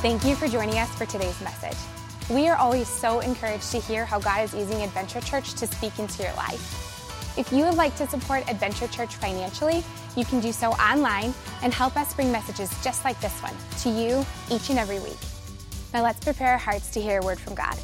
Thank you for joining us for today's message. We are always so encouraged to hear how God is using Adventure Church to speak into your life. If you would like to support Adventure Church financially, you can do so online and help us bring messages just like this one to you each and every week. Now let's prepare our hearts to hear a word from God.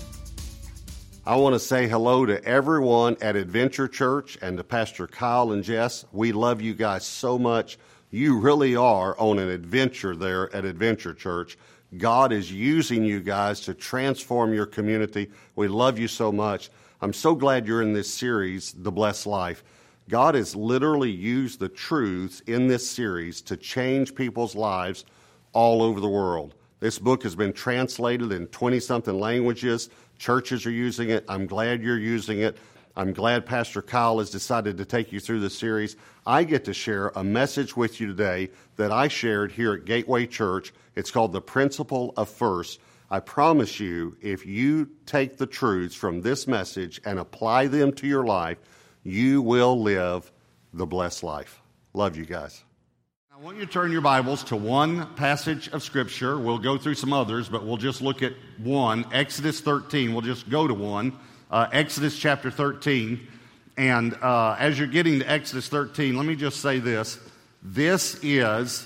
I want to say hello to everyone at Adventure Church and to Pastor Kyle and Jess. We love you guys so much. You really are on an adventure there at Adventure Church. God is using you guys to transform your community. We love you so much. I'm so glad you're in this series, The Blessed Life. God has literally used the truths in this series to change people's lives all over the world. This book has been translated in 20 something languages. Churches are using it. I'm glad you're using it. I'm glad Pastor Kyle has decided to take you through the series. I get to share a message with you today that I shared here at Gateway Church. It's called The Principle of First. I promise you, if you take the truths from this message and apply them to your life, you will live the blessed life. Love you guys. I want you to turn your Bibles to one passage of Scripture. We'll go through some others, but we'll just look at one Exodus 13. We'll just go to one. Uh, Exodus chapter 13. And uh, as you're getting to Exodus 13, let me just say this. This is,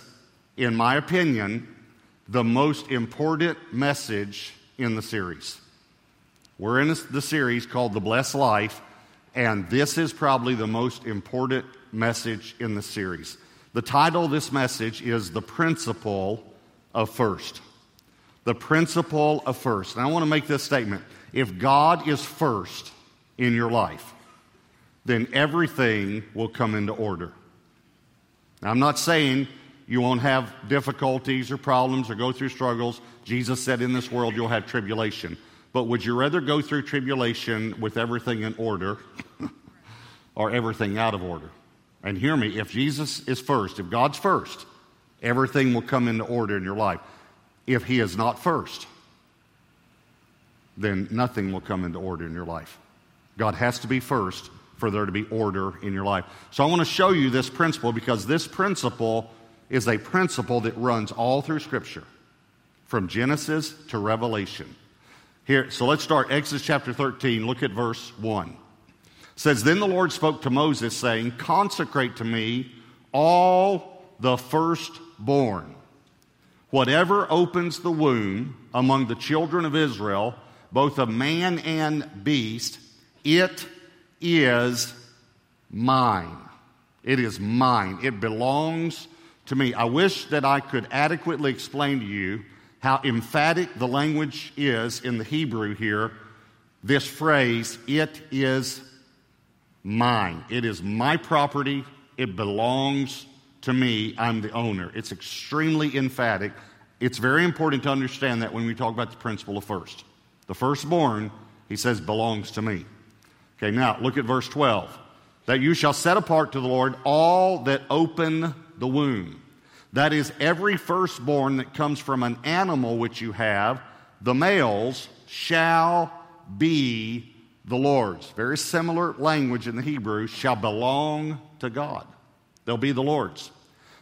in my opinion, the most important message in the series. We're in the series called The Blessed Life, and this is probably the most important message in the series. The title of this message is The Principle of First. The Principle of First. And I want to make this statement. If God is first in your life, then everything will come into order. Now, I'm not saying you won't have difficulties or problems or go through struggles. Jesus said, In this world, you'll have tribulation. But would you rather go through tribulation with everything in order or everything out of order? And hear me, if Jesus is first, if God's first, everything will come into order in your life. If He is not first, then nothing will come into order in your life. God has to be first for there to be order in your life. So I want to show you this principle because this principle is a principle that runs all through Scripture, from Genesis to Revelation. Here, so let's start Exodus chapter 13. Look at verse 1 says, Then the Lord spoke to Moses, saying, Consecrate to me all the firstborn. Whatever opens the womb among the children of Israel, both of man and beast, it is mine. It is mine. It belongs to me. I wish that I could adequately explain to you how emphatic the language is in the Hebrew here. This phrase, it is mine. It is my property. It belongs to me. I'm the owner. It's extremely emphatic. It's very important to understand that when we talk about the principle of first. The firstborn, he says, belongs to me. Okay, now look at verse 12. That you shall set apart to the Lord all that open the womb. That is, every firstborn that comes from an animal which you have, the males shall be the Lord's. Very similar language in the Hebrew, shall belong to God. They'll be the Lord's.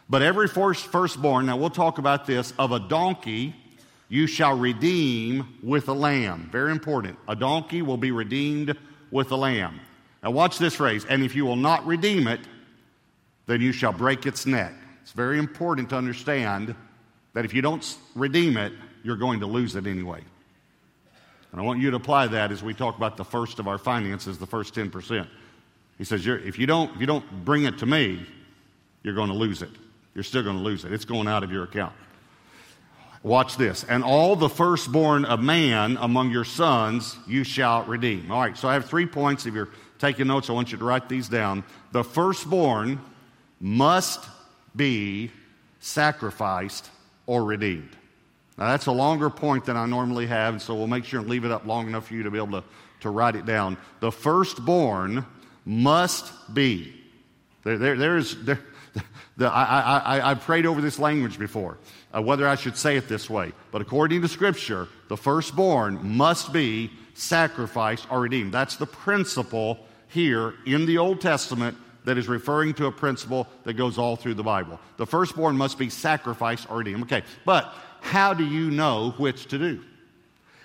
But every first, firstborn, now we'll talk about this, of a donkey you shall redeem with a lamb. Very important. A donkey will be redeemed with a lamb. Now watch this phrase. And if you will not redeem it, then you shall break its neck. It's very important to understand that if you don't redeem it, you're going to lose it anyway. And I want you to apply that as we talk about the first of our finances, the first 10%. He says, if, you don't, if you don't bring it to me, you're going to lose it. You're still going to lose it. It's going out of your account. Watch this. And all the firstborn of man among your sons you shall redeem. All right, so I have three points. If you're taking notes, I want you to write these down. The firstborn must be sacrificed or redeemed. Now, that's a longer point than I normally have, and so we'll make sure and leave it up long enough for you to be able to, to write it down. The firstborn must be. There, there, there's, there, the, I, I, I, prayed over this language before, uh, whether I should say it this way. But according to Scripture, the firstborn must be sacrificed or redeemed. That's the principle here in the Old Testament that is referring to a principle that goes all through the Bible. The firstborn must be sacrificed or redeemed. Okay, but how do you know which to do?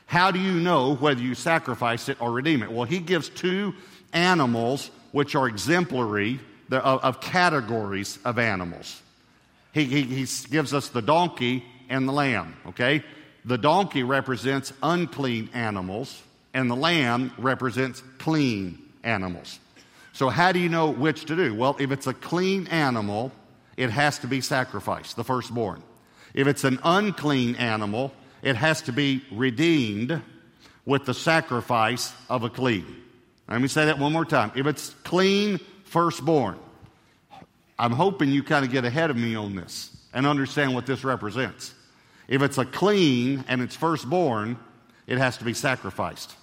How do you know whether you sacrifice it or redeem it? Well, he gives two animals which are exemplary of, of categories of animals. He, he, he gives us the donkey and the lamb, okay? The donkey represents unclean animals, and the lamb represents clean animals. So, how do you know which to do? Well, if it's a clean animal, it has to be sacrificed, the firstborn. If it's an unclean animal, it has to be redeemed with the sacrifice of a clean. Let me say that one more time. If it's clean, firstborn, I'm hoping you kind of get ahead of me on this and understand what this represents. If it's a clean and it's firstborn, it has to be sacrificed.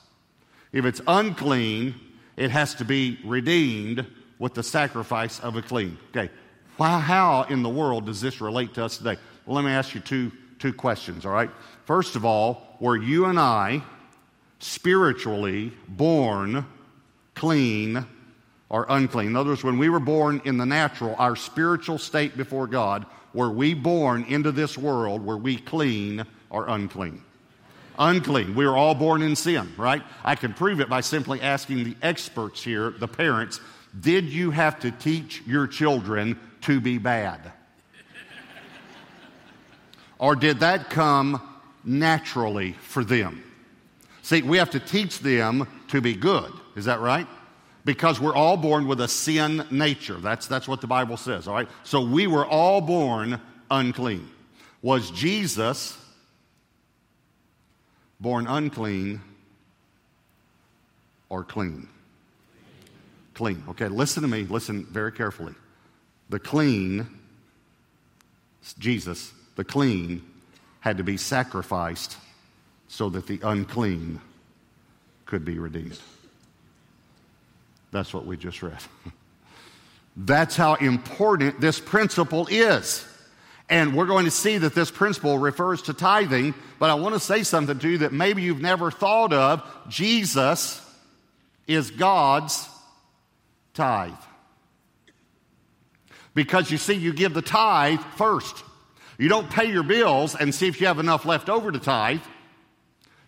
If it's unclean, it has to be redeemed with the sacrifice of a clean. Okay, well, how in the world does this relate to us today? Well, let me ask you two, two questions, all right? First of all, were you and I spiritually born clean or unclean? In other words, when we were born in the natural, our spiritual state before God, were we born into this world, were we clean or unclean? unclean. We were all born in sin, right? I can prove it by simply asking the experts here, the parents, did you have to teach your children to be bad? or did that come naturally for them? See, we have to teach them to be good. Is that right? Because we're all born with a sin nature. That's, that's what the Bible says, all right? So we were all born unclean. Was Jesus born unclean or clean? Clean. Okay, listen to me. Listen very carefully. The clean, Jesus, the clean, had to be sacrificed so that the unclean could be redeemed. That's what we just read. That's how important this principle is. And we're going to see that this principle refers to tithing, but I want to say something to you that maybe you've never thought of. Jesus is God's tithe. Because you see, you give the tithe first. You don't pay your bills and see if you have enough left over to tithe.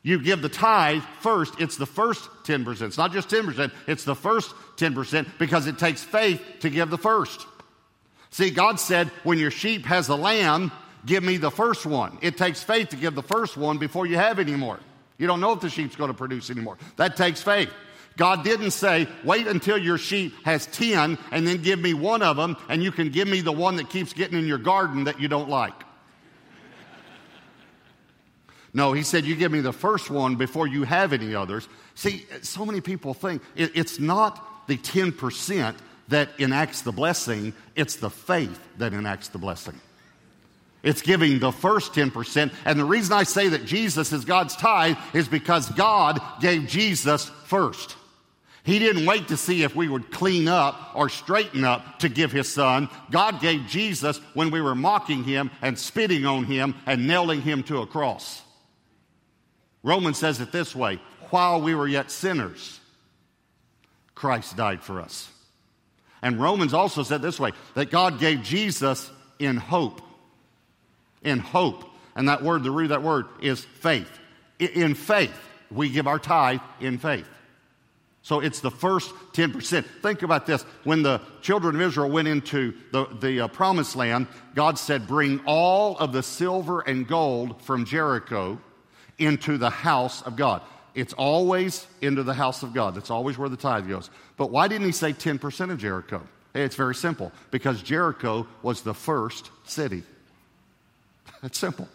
You give the tithe first. It's the first 10%. It's not just 10%, it's the first 10% because it takes faith to give the first. See, God said, when your sheep has a lamb, give me the first one. It takes faith to give the first one before you have any more. You don't know if the sheep's going to produce anymore. That takes faith. God didn't say, wait until your sheep has 10 and then give me one of them and you can give me the one that keeps getting in your garden that you don't like. No, he said, you give me the first one before you have any others. See, so many people think it's not the 10% that enacts the blessing, it's the faith that enacts the blessing. It's giving the first 10%. And the reason I say that Jesus is God's tithe is because God gave Jesus first. He didn't wait to see if we would clean up or straighten up to give his son. God gave Jesus when we were mocking him and spitting on him and nailing him to a cross. Romans says it this way while we were yet sinners, Christ died for us. And Romans also said this way that God gave Jesus in hope. In hope. And that word, the root of that word is faith. In faith, we give our tithe in faith. So it's the first 10%. Think about this. When the children of Israel went into the, the uh, promised land, God said, Bring all of the silver and gold from Jericho into the house of God. It's always into the house of God. That's always where the tithe goes. But why didn't he say 10% of Jericho? It's very simple because Jericho was the first city. It's simple.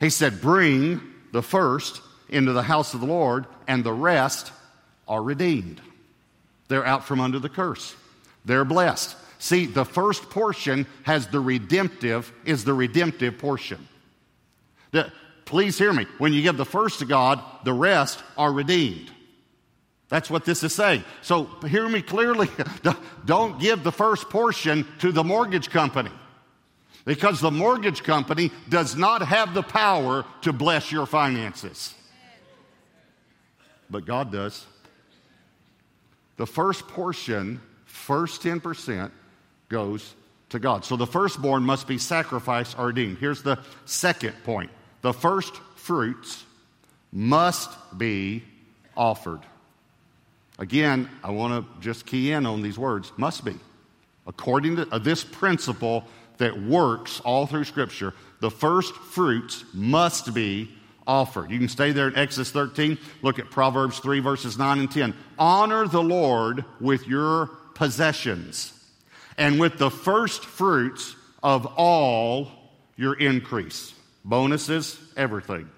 He said, Bring the first into the house of the Lord, and the rest are redeemed. They're out from under the curse. They're blessed. See, the first portion has the redemptive, is the redemptive portion. Please hear me. When you give the first to God, the rest are redeemed. That's what this is saying. So hear me clearly. Don't give the first portion to the mortgage company because the mortgage company does not have the power to bless your finances. But God does. The first portion First 10% goes to God. So the firstborn must be sacrificed or redeemed. Here's the second point the first fruits must be offered. Again, I want to just key in on these words must be. According to uh, this principle that works all through Scripture, the first fruits must be offered. You can stay there in Exodus 13. Look at Proverbs 3, verses 9 and 10. Honor the Lord with your possessions and with the first fruits of all your increase. Bonuses, everything.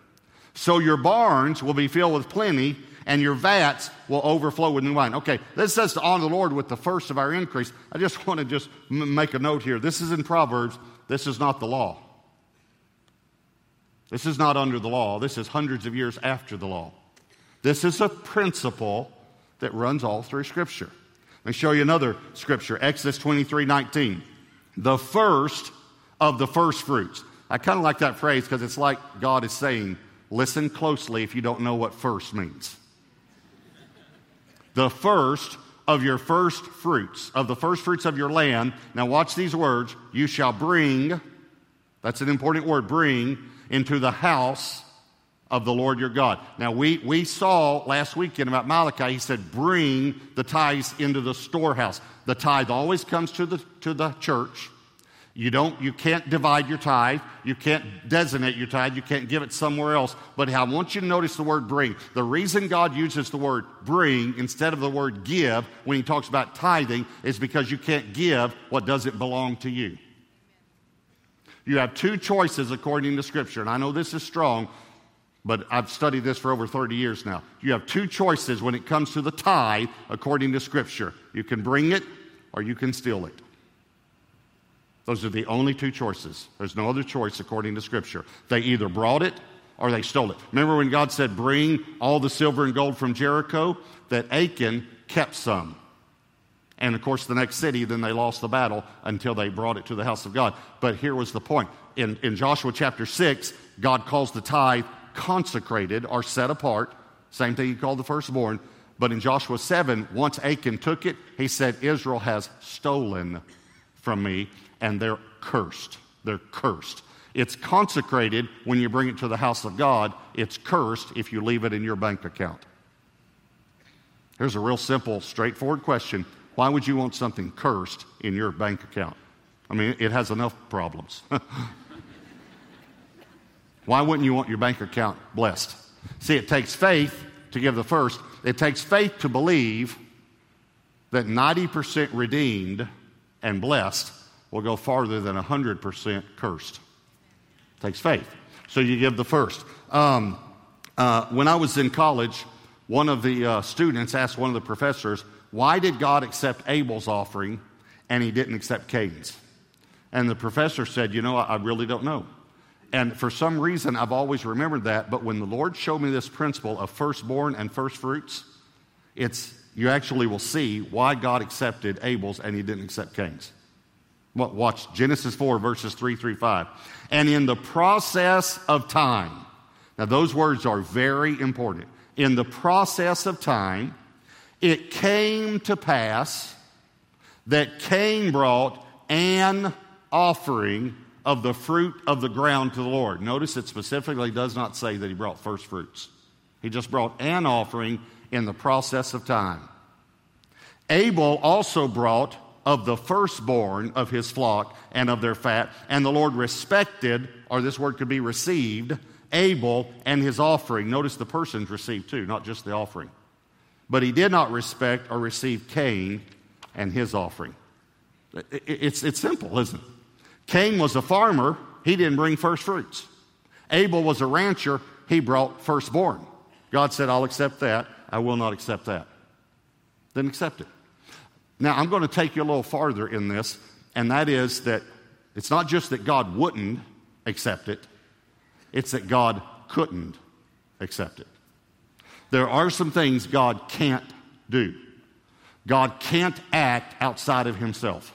So your barns will be filled with plenty, and your vats will overflow with new wine. Okay, this says to honor the Lord with the first of our increase. I just want to just m- make a note here. This is in Proverbs. This is not the law. This is not under the law. This is hundreds of years after the law. This is a principle that runs all through Scripture. Let me show you another scripture Exodus 23 19. The first of the first fruits. I kind of like that phrase because it's like God is saying, listen closely if you don't know what first means. The first of your first fruits, of the first fruits of your land. Now, watch these words. You shall bring, that's an important word, bring into the house of the Lord your God. Now, we, we saw last weekend about Malachi, he said, bring the tithes into the storehouse. The tithe always comes to the, to the church. You don't, you can't divide your tithe. You can't designate your tithe. You can't give it somewhere else. But I want you to notice the word bring. The reason God uses the word bring instead of the word give when he talks about tithing is because you can't give what doesn't belong to you. You have two choices according to Scripture. And I know this is strong, but I've studied this for over 30 years now. You have two choices when it comes to the tithe according to Scripture. You can bring it or you can steal it. Those are the only two choices. There's no other choice according to Scripture. They either brought it or they stole it. Remember when God said, Bring all the silver and gold from Jericho? That Achan kept some. And of course, the next city, then they lost the battle until they brought it to the house of God. But here was the point. In, in Joshua chapter 6, God calls the tithe consecrated or set apart. Same thing he called the firstborn. But in Joshua 7, once Achan took it, he said, Israel has stolen from me, and they're cursed. They're cursed. It's consecrated when you bring it to the house of God. It's cursed if you leave it in your bank account. Here's a real simple, straightforward question Why would you want something cursed in your bank account? I mean, it has enough problems. Why wouldn't you want your bank account blessed? See, it takes faith to give the first. It takes faith to believe that 90% redeemed and blessed will go farther than 100% cursed. It takes faith. So you give the first. Um, uh, when I was in college, one of the uh, students asked one of the professors, Why did God accept Abel's offering and he didn't accept Cain's? And the professor said, You know, I, I really don't know. And for some reason, I've always remembered that. But when the Lord showed me this principle of firstborn and firstfruits, it's, you actually will see why God accepted Abel's and he didn't accept Cain's. Watch Genesis 4, verses 3 through 5. And in the process of time, now those words are very important. In the process of time, it came to pass that Cain brought an offering of the fruit of the ground to the Lord. Notice it specifically does not say that he brought first fruits. He just brought an offering in the process of time. Abel also brought of the firstborn of his flock and of their fat, and the Lord respected, or this word could be received, Abel and his offering. Notice the persons received too, not just the offering. But he did not respect or receive Cain and his offering. It's, it's simple, isn't it? Cain was a farmer, he didn't bring first fruits. Abel was a rancher, he brought firstborn. God said, I'll accept that. I will not accept that. Didn't accept it. Now, I'm going to take you a little farther in this, and that is that it's not just that God wouldn't accept it, it's that God couldn't accept it. There are some things God can't do. God can't act outside of himself.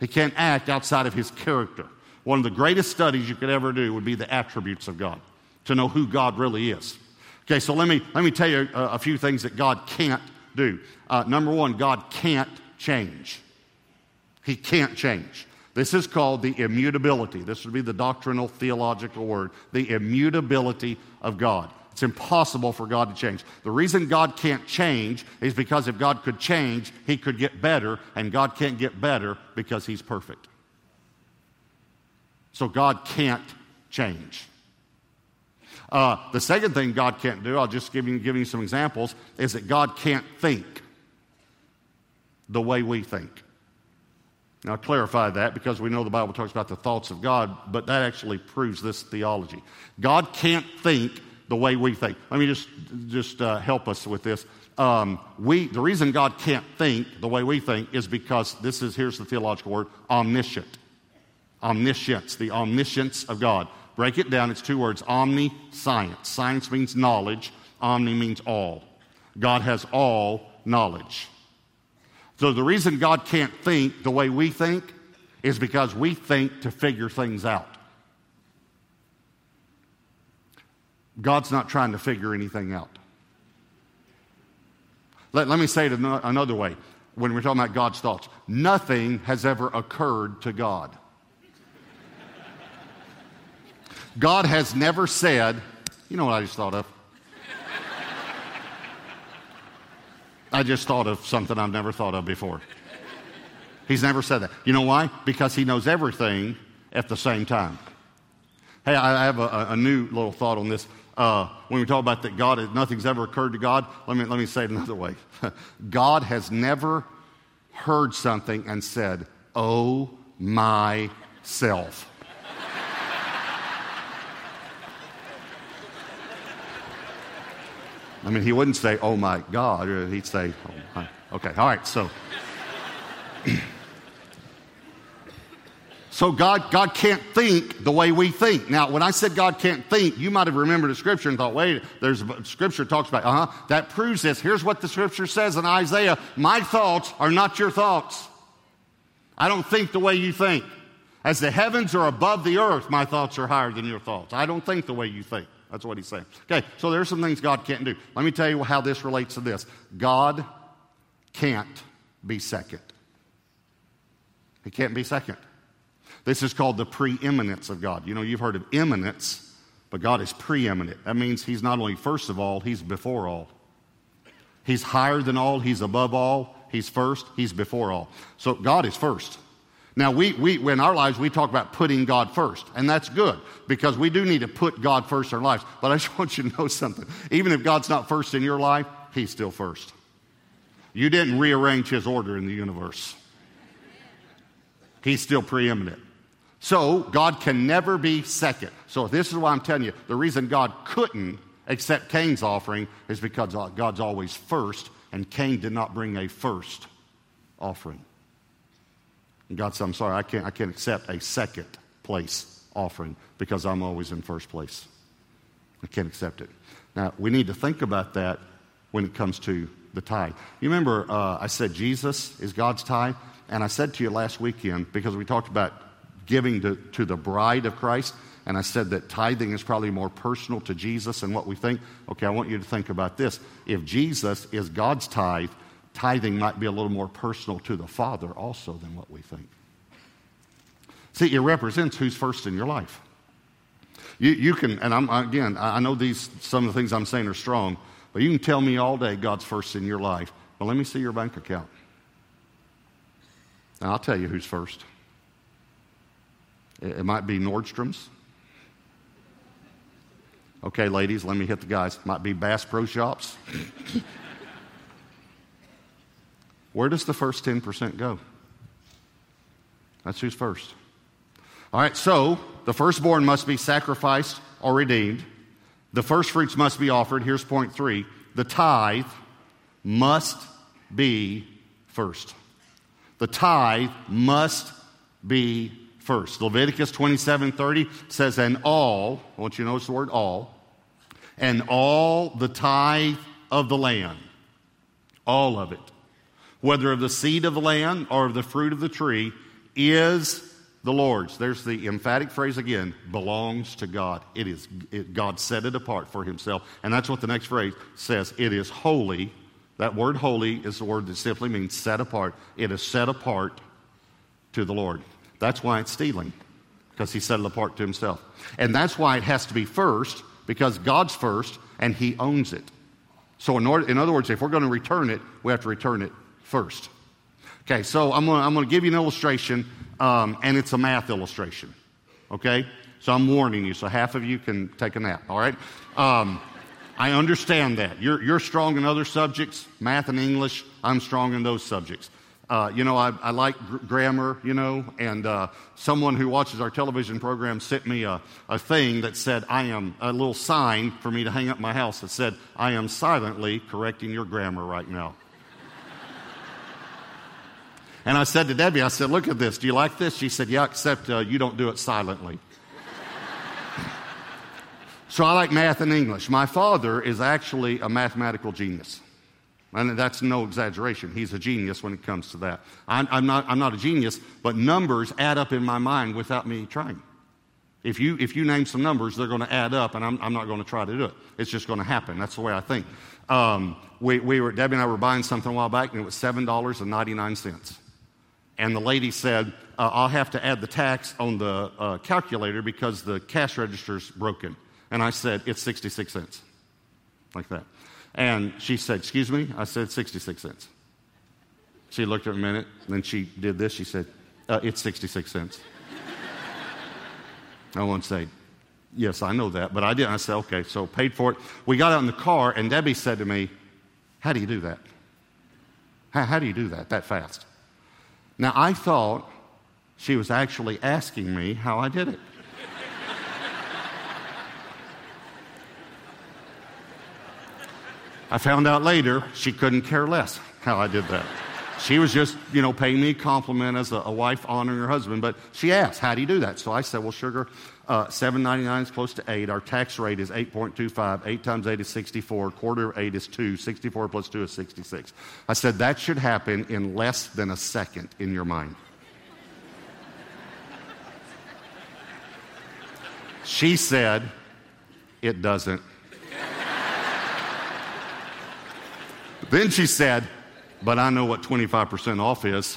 He can't act outside of his character. One of the greatest studies you could ever do would be the attributes of God, to know who God really is. Okay, so let me, let me tell you a, a few things that God can't do. Uh, number one, God can't change. He can't change. This is called the immutability. This would be the doctrinal theological word the immutability of God. It's impossible for God to change. The reason God can't change is because if God could change, he could get better, and God can't get better because he's perfect. So God can't change. Uh, the second thing God can't do, I'll just give you, give you some examples, is that God can't think the way we think. Now, I clarify that because we know the Bible talks about the thoughts of God, but that actually proves this theology. God can't think the way we think. Let me just, just uh, help us with this. Um, we, the reason God can't think the way we think is because this is, here's the theological word, omniscient. Omniscience, the omniscience of God. Break it down, it's two words omni Science Science means knowledge, omni means all. God has all knowledge. So the reason God can't think the way we think is because we think to figure things out. God's not trying to figure anything out. Let, let me say it another way when we're talking about God's thoughts. Nothing has ever occurred to God. God has never said, you know what I just thought of? I just thought of something I've never thought of before. He's never said that. You know why? Because he knows everything at the same time. Hey, I have a, a new little thought on this. Uh, when we talk about that God, nothing's ever occurred to God, let me, let me say it another way. God has never heard something and said, Oh, myself. I mean, he wouldn't say, oh my God, he'd say, oh my. Okay, all right, so. so God, God can't think the way we think. Now, when I said God can't think, you might have remembered a scripture and thought, wait, there's a scripture talks about, uh huh, that proves this. Here's what the scripture says in Isaiah My thoughts are not your thoughts. I don't think the way you think. As the heavens are above the earth, my thoughts are higher than your thoughts. I don't think the way you think. That's what he's saying. Okay, so there's some things God can't do. Let me tell you how this relates to this. God can't be second. He can't be second. This is called the preeminence of God. You know, you've heard of eminence, but God is preeminent. That means He's not only first of all, He's before all. He's higher than all, He's above all, He's first, He's before all. So God is first. Now, we, we, in our lives, we talk about putting God first, and that's good because we do need to put God first in our lives. But I just want you to know something. Even if God's not first in your life, He's still first. You didn't rearrange His order in the universe, He's still preeminent. So, God can never be second. So, this is why I'm telling you the reason God couldn't accept Cain's offering is because God's always first, and Cain did not bring a first offering. And God said, I'm sorry, I can't, I can't accept a second place offering because I'm always in first place. I can't accept it. Now, we need to think about that when it comes to the tithe. You remember uh, I said Jesus is God's tithe? And I said to you last weekend, because we talked about giving to, to the bride of Christ, and I said that tithing is probably more personal to Jesus than what we think. Okay, I want you to think about this. If Jesus is God's tithe, tithing might be a little more personal to the Father also than what we think. See, it represents who's first in your life. You, you can, and I'm, again, I know these, some of the things I'm saying are strong, but you can tell me all day God's first in your life. But let me see your bank account. And I'll tell you who's first. It, it might be Nordstrom's. Okay, ladies, let me hit the guys. Might be Bass Pro Shops. Where does the first 10% go? That's who's first. All right, so the firstborn must be sacrificed or redeemed. The first fruits must be offered. Here's point three the tithe must be first. The tithe must be first. Leviticus 27 30 says, And all, I want you to notice the word all, and all the tithe of the land, all of it, whether of the seed of the land or of the fruit of the tree, is the Lord's. There's the emphatic phrase again belongs to God. It is, it, God set it apart for himself. And that's what the next phrase says it is holy That word holy is the word that simply means set apart. It is set apart to the Lord. That's why it's stealing, because he set it apart to himself. And that's why it has to be first, because God's first and he owns it. So, in, order, in other words, if we're going to return it, we have to return it first. Okay, so I'm going to give you an illustration, um, and it's a math illustration. Okay? So I'm warning you, so half of you can take a nap, all right? Um, I understand that. You're, you're strong in other subjects, math and English. I'm strong in those subjects. Uh, you know, I, I like gr- grammar, you know, and uh, someone who watches our television program sent me a, a thing that said, I am, a little sign for me to hang up my house that said, I am silently correcting your grammar right now. And I said to Debbie, I said, Look at this. Do you like this? She said, Yeah, except uh, you don't do it silently. so I like math and English. My father is actually a mathematical genius. And that's no exaggeration. He's a genius when it comes to that. I'm, I'm, not, I'm not a genius, but numbers add up in my mind without me trying. If you, if you name some numbers, they're going to add up, and I'm, I'm not going to try to do it. It's just going to happen. That's the way I think. Um, we, we were, Debbie and I were buying something a while back, and it was $7.99. And the lady said, uh, I'll have to add the tax on the uh, calculator because the cash register's broken. And I said, It's 66 cents. Like that. And she said, Excuse me? I said, 66 cents. She looked at me a minute, then she did this. She said, uh, It's 66 cents. I won't say, Yes, I know that, but I didn't. I said, Okay, so paid for it. We got out in the car, and Debbie said to me, How do you do that? How, how do you do that that fast? Now, I thought she was actually asking me how I did it. I found out later she couldn't care less how I did that. She was just, you know, paying me a compliment as a, a, wife honoring her husband. But she asked, "How do you do that?" So I said, "Well, sugar, uh, seven ninety nine is close to eight. Our tax rate is eight point two five. Eight times eight is sixty four. Quarter of eight is two. Sixty four plus two is sixty six. I said that should happen in less than a second in your mind. She said, "It doesn't." Then she said, But I know what 25% off is.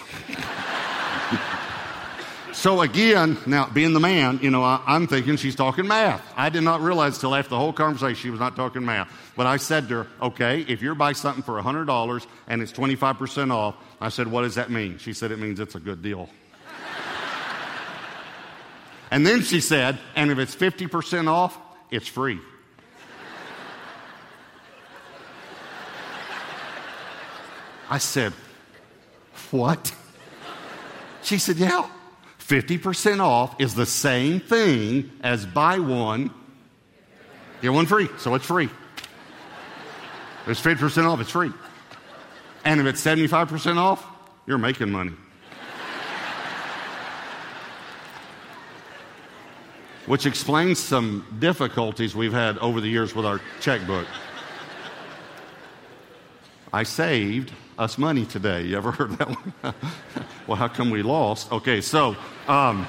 so again, now being the man, you know, I, am thinking she's talking math. I did not realize till after the whole conversation she was not talking math. But I said to her, Okay, if you're buying something for $100 and it's 25% off, I said, What does that mean? She said, It means it's a good deal. and then she said, And if it's 50% off, it's free. I said, What? She said, Yeah, 50% off is the same thing as buy one, get one free. So it's free. It's 50% off, it's free. And if it's 75% off, you're making money. Which explains some difficulties we've had over the years with our checkbook. I saved us money today. You ever heard that one? well, how come we lost? Okay, so. Um,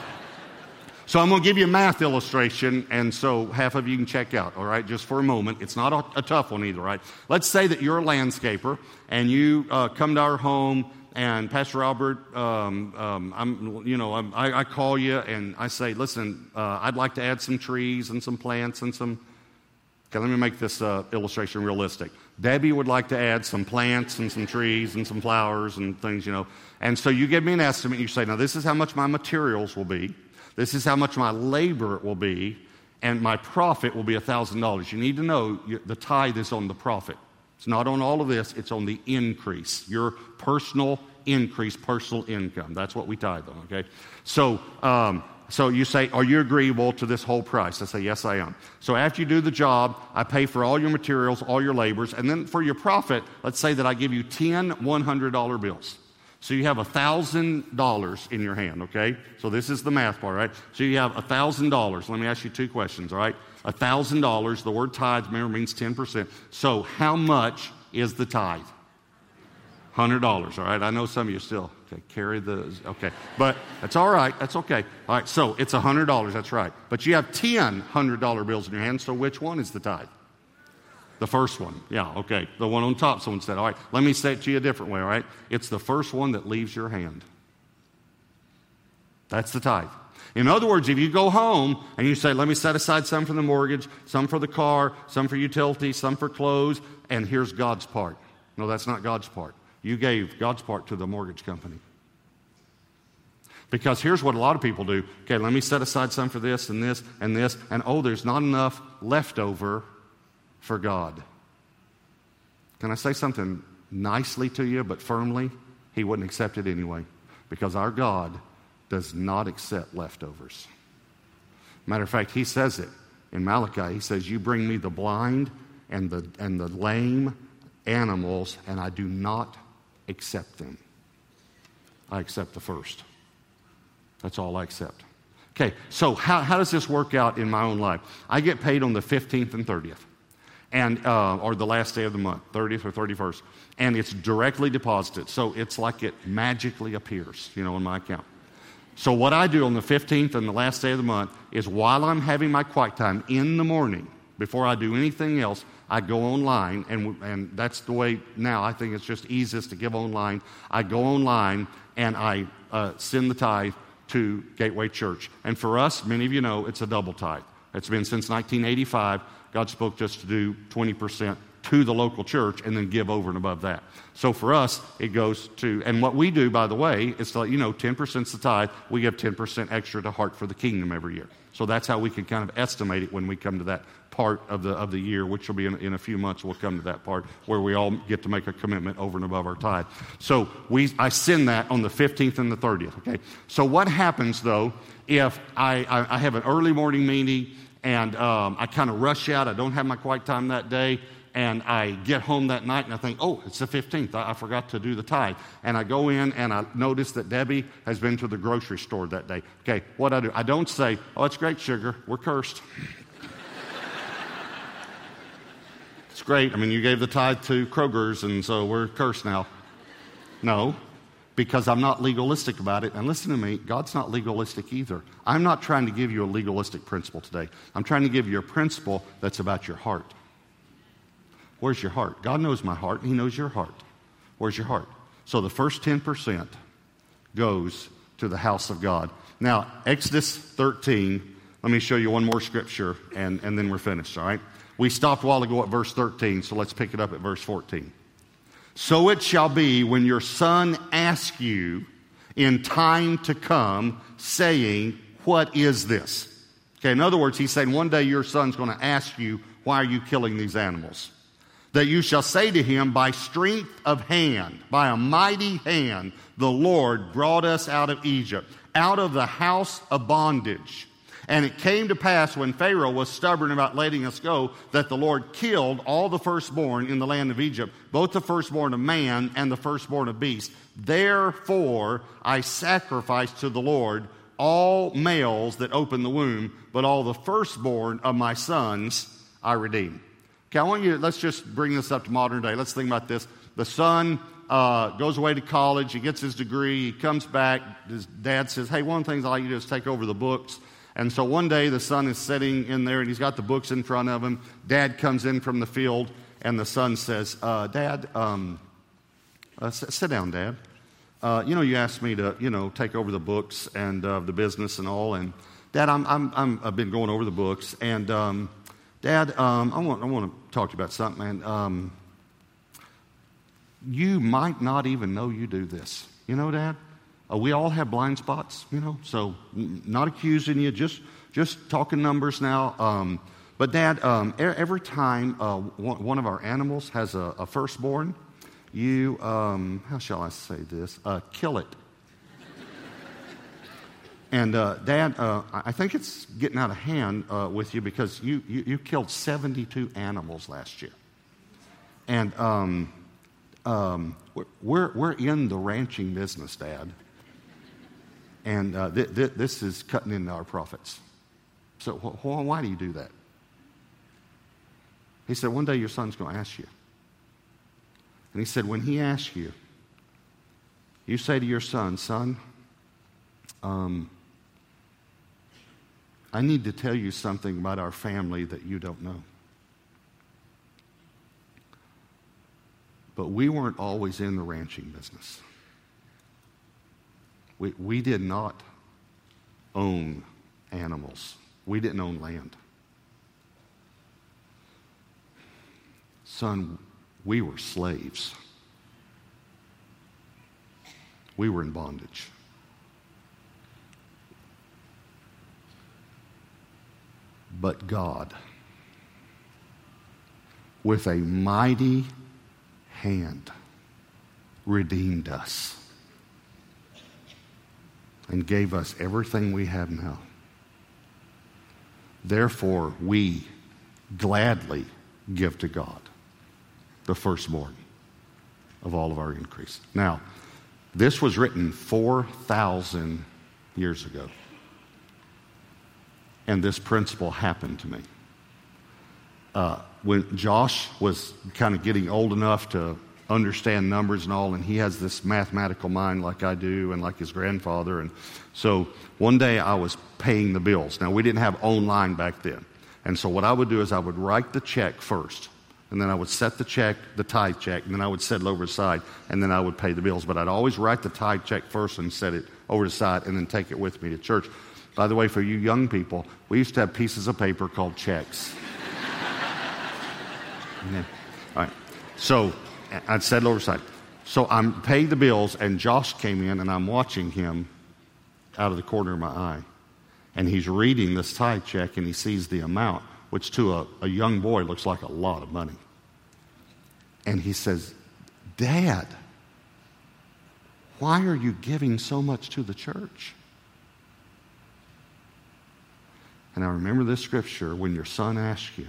so I'm going to give you a math illustration, and so half of you can check out, all right, just for a moment. It's not a, a tough one either, right? Let's say that you're a landscaper, and you uh, come to our home, and Pastor Albert, um, um, I'm, you know, I'm, I, I, call you, and I say, listen, uh, I'd like to add some trees and some plants and some. Okay, let me make this uh, illustration realistic. Debbie would like to add some plants and some trees and some flowers and things, you know. And so you give me an estimate. You say, now this is how much my materials will be. This is how much my labor will be. And my profit will be $1,000. You need to know the tithe is on the profit. It's not on all of this, it's on the increase, your personal increase, personal income. That's what we tithe on, okay? So, um, so you say, Are you agreeable to this whole price? I say, Yes, I am. So after you do the job, I pay for all your materials, all your labors, and then for your profit, let's say that I give you 10 $100 bills. So you have $1,000 in your hand, okay? So this is the math part, right? So you have $1,000. Let me ask you two questions, all right? $1,000, the word tithe, remember, means 10%. So how much is the tithe? $100, all right? I know some of you still okay, carry the, okay. But that's all right. That's okay. All right, so it's a $100, that's right. But you have 10 $100 bills in your hand, so which one is the tithe? The first one. Yeah, okay. The one on top, someone said. All right, let me say it to you a different way, all right? It's the first one that leaves your hand. That's the tithe. In other words, if you go home and you say, let me set aside some for the mortgage, some for the car, some for utilities, some for clothes, and here's God's part. No, that's not God's part. You gave God's part to the mortgage company. Because here's what a lot of people do okay, let me set aside some for this and this and this, and oh, there's not enough left over for God. Can I say something nicely to you, but firmly? He wouldn't accept it anyway. Because our God does not accept leftovers. Matter of fact, he says it in Malachi. He says, You bring me the blind and the, and the lame animals, and I do not accept them. I accept the first. That's all I accept. Okay, so how, how does this work out in my own life? I get paid on the 15th and 30th, and, uh, or the last day of the month, 30th or 31st, and it's directly deposited. So it's like it magically appears, you know, in my account. So, what I do on the 15th and the last day of the month is while I'm having my quiet time in the morning, before I do anything else, I go online, and, and that's the way now I think it's just easiest to give online. I go online and I uh, send the tithe to Gateway Church. And for us, many of you know, it's a double tithe. It's been since 1985. God spoke just to do 20% to the local church and then give over and above that. So for us, it goes to, and what we do, by the way, is to let you know 10% is the tithe. We give 10% extra to Heart for the Kingdom every year. So that's how we can kind of estimate it when we come to that part of the, of the year, which will be in, in a few months. We'll come to that part where we all get to make a commitment over and above our tithe. So we, I send that on the 15th and the 30th, okay? So what happens, though, if I, I, I have an early morning meeting and um, I kind of rush out, I don't have my quiet time that day, and I get home that night and I think, oh, it's the 15th. I, I, forgot to do the tithe. And I go in and I notice that Debbie has been to the grocery store that day. Okay, what I do? I don't say, oh, it's great, sugar. We're cursed. It's great. I mean, you gave the tithe to Kroger's, and so we're cursed now. No, because I'm not legalistic about it. And listen to me, God's not legalistic either. I'm not trying to give you a legalistic principle today. I'm trying to give you a principle that's about your heart. Where's your heart? God knows my heart, and He knows your heart. Where's your heart? So the first 10% goes to the house of God. Now, Exodus 13, let me show you one more scripture and, and then we're finished, all right? We stopped a while ago at verse 13, so let's pick it up at verse 14. So it shall be when your son asks you in time to come, saying, What is this? Okay, in other words, he's saying one day your son's going to ask you, Why are you killing these animals? that you shall say to him, By strength of hand, by a mighty hand, the Lord brought us out of Egypt, out of the house of bondage. And it came to pass when Pharaoh was stubborn about letting us go that the Lord killed all the firstborn in the land of Egypt, both the firstborn of man and the firstborn of beast. Therefore I sacrifice to the Lord all males that open the womb, but all the firstborn of my sons I redeem. Okay, I want you to, let's just bring this up to modern day. Let's think about this. The son uh, goes away to college, he gets his degree, he comes back. His dad says, Hey, one of the things I like you to do is take over the books. And so one day the son is sitting in there and he's got the books in front of him. Dad comes in from the field and the son says, uh, Dad, um, uh, s- sit down, Dad. Uh, you know, you asked me to, you know, take over the books and uh, the business and all. And Dad, I'm, I'm, I'm, I've been going over the books and um, Dad, um, I, want, I want to talk to you about something, man. Um, you might not even know you do this. You know, Dad? Uh, we all have blind spots, you know, so not accusing you, just, just talking numbers now. Um, but, Dad, um, every time uh, one of our animals has a, a firstborn, you, um, how shall I say this, uh, kill it. And uh, Dad, uh, I think it's getting out of hand uh, with you because you, you, you, killed 72 animals last year. And um, um, we're, we're in the ranching business, Dad. And th- uh, th- this is cutting into our profits. So wh- why do you do that? He said, One day your son's going to ask you. And he said, When he asks you, you say to your son, Son, um, I need to tell you something about our family that you don't know. But we weren't always in the ranching business. We, we did not own animals, we didn't own land. Son, we were slaves. We were in bondage. But God, with a mighty hand, redeemed us and gave us everything we have now. Therefore, we gladly give to God the firstborn of all of our increase. Now, this was written 4,000 years ago. And this principle happened to me. Uh, when Josh was kind of getting old enough to understand numbers and all, and he has this mathematical mind like I do and like his grandfather. And so one day I was paying the bills. Now, we didn't have online back then. And so what I would do is I would write the check first and then I would set the check, the tithe check, and then I would set it over the side, and then I would pay the bills. But I'd always write the tithe check first and set it over the side, and then take it with me to church. By the way, for you young people, we used to have pieces of paper called checks. yeah. All right. So I'd set it over side. So I'm paying the bills, and Josh came in, and I'm watching him out of the corner of my eye. And he's reading this tithe check, and he sees the amount which to a, a young boy looks like a lot of money. And he says, Dad, why are you giving so much to the church? And I remember this scripture when your son asks you,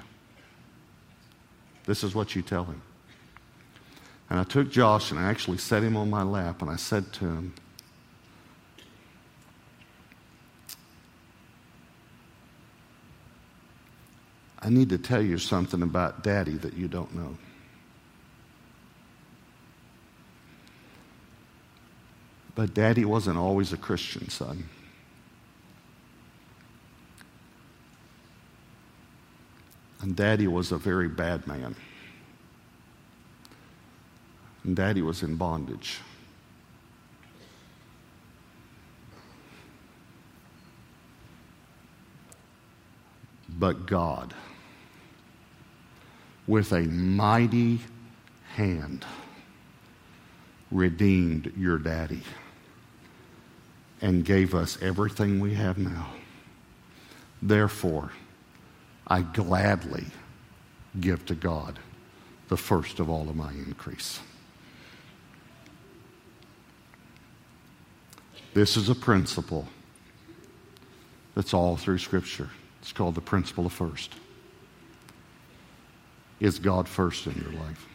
this is what you tell him. And I took Josh and I actually set him on my lap and I said to him, I need to tell you something about daddy that you don't know. But daddy wasn't always a Christian, son. And daddy was a very bad man. And daddy was in bondage. But God with a mighty hand redeemed your daddy and gave us everything we have now. Therefore, I gladly give to God the first of all of my increase. This is a principle that's all through Scripture. It's called the principle of first. Is God first in your life?